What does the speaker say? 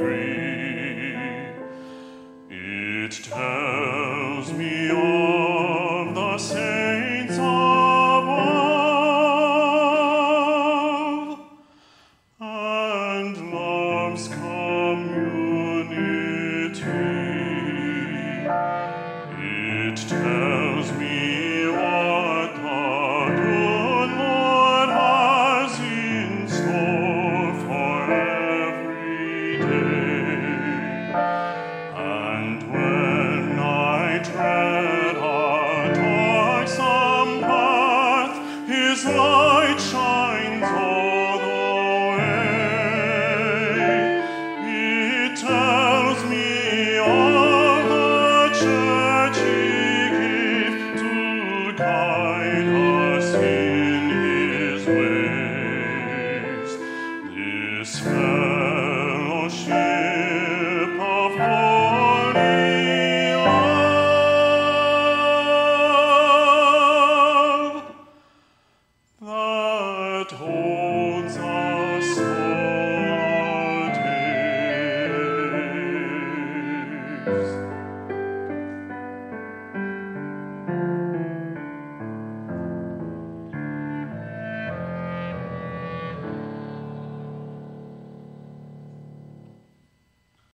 tree. It tells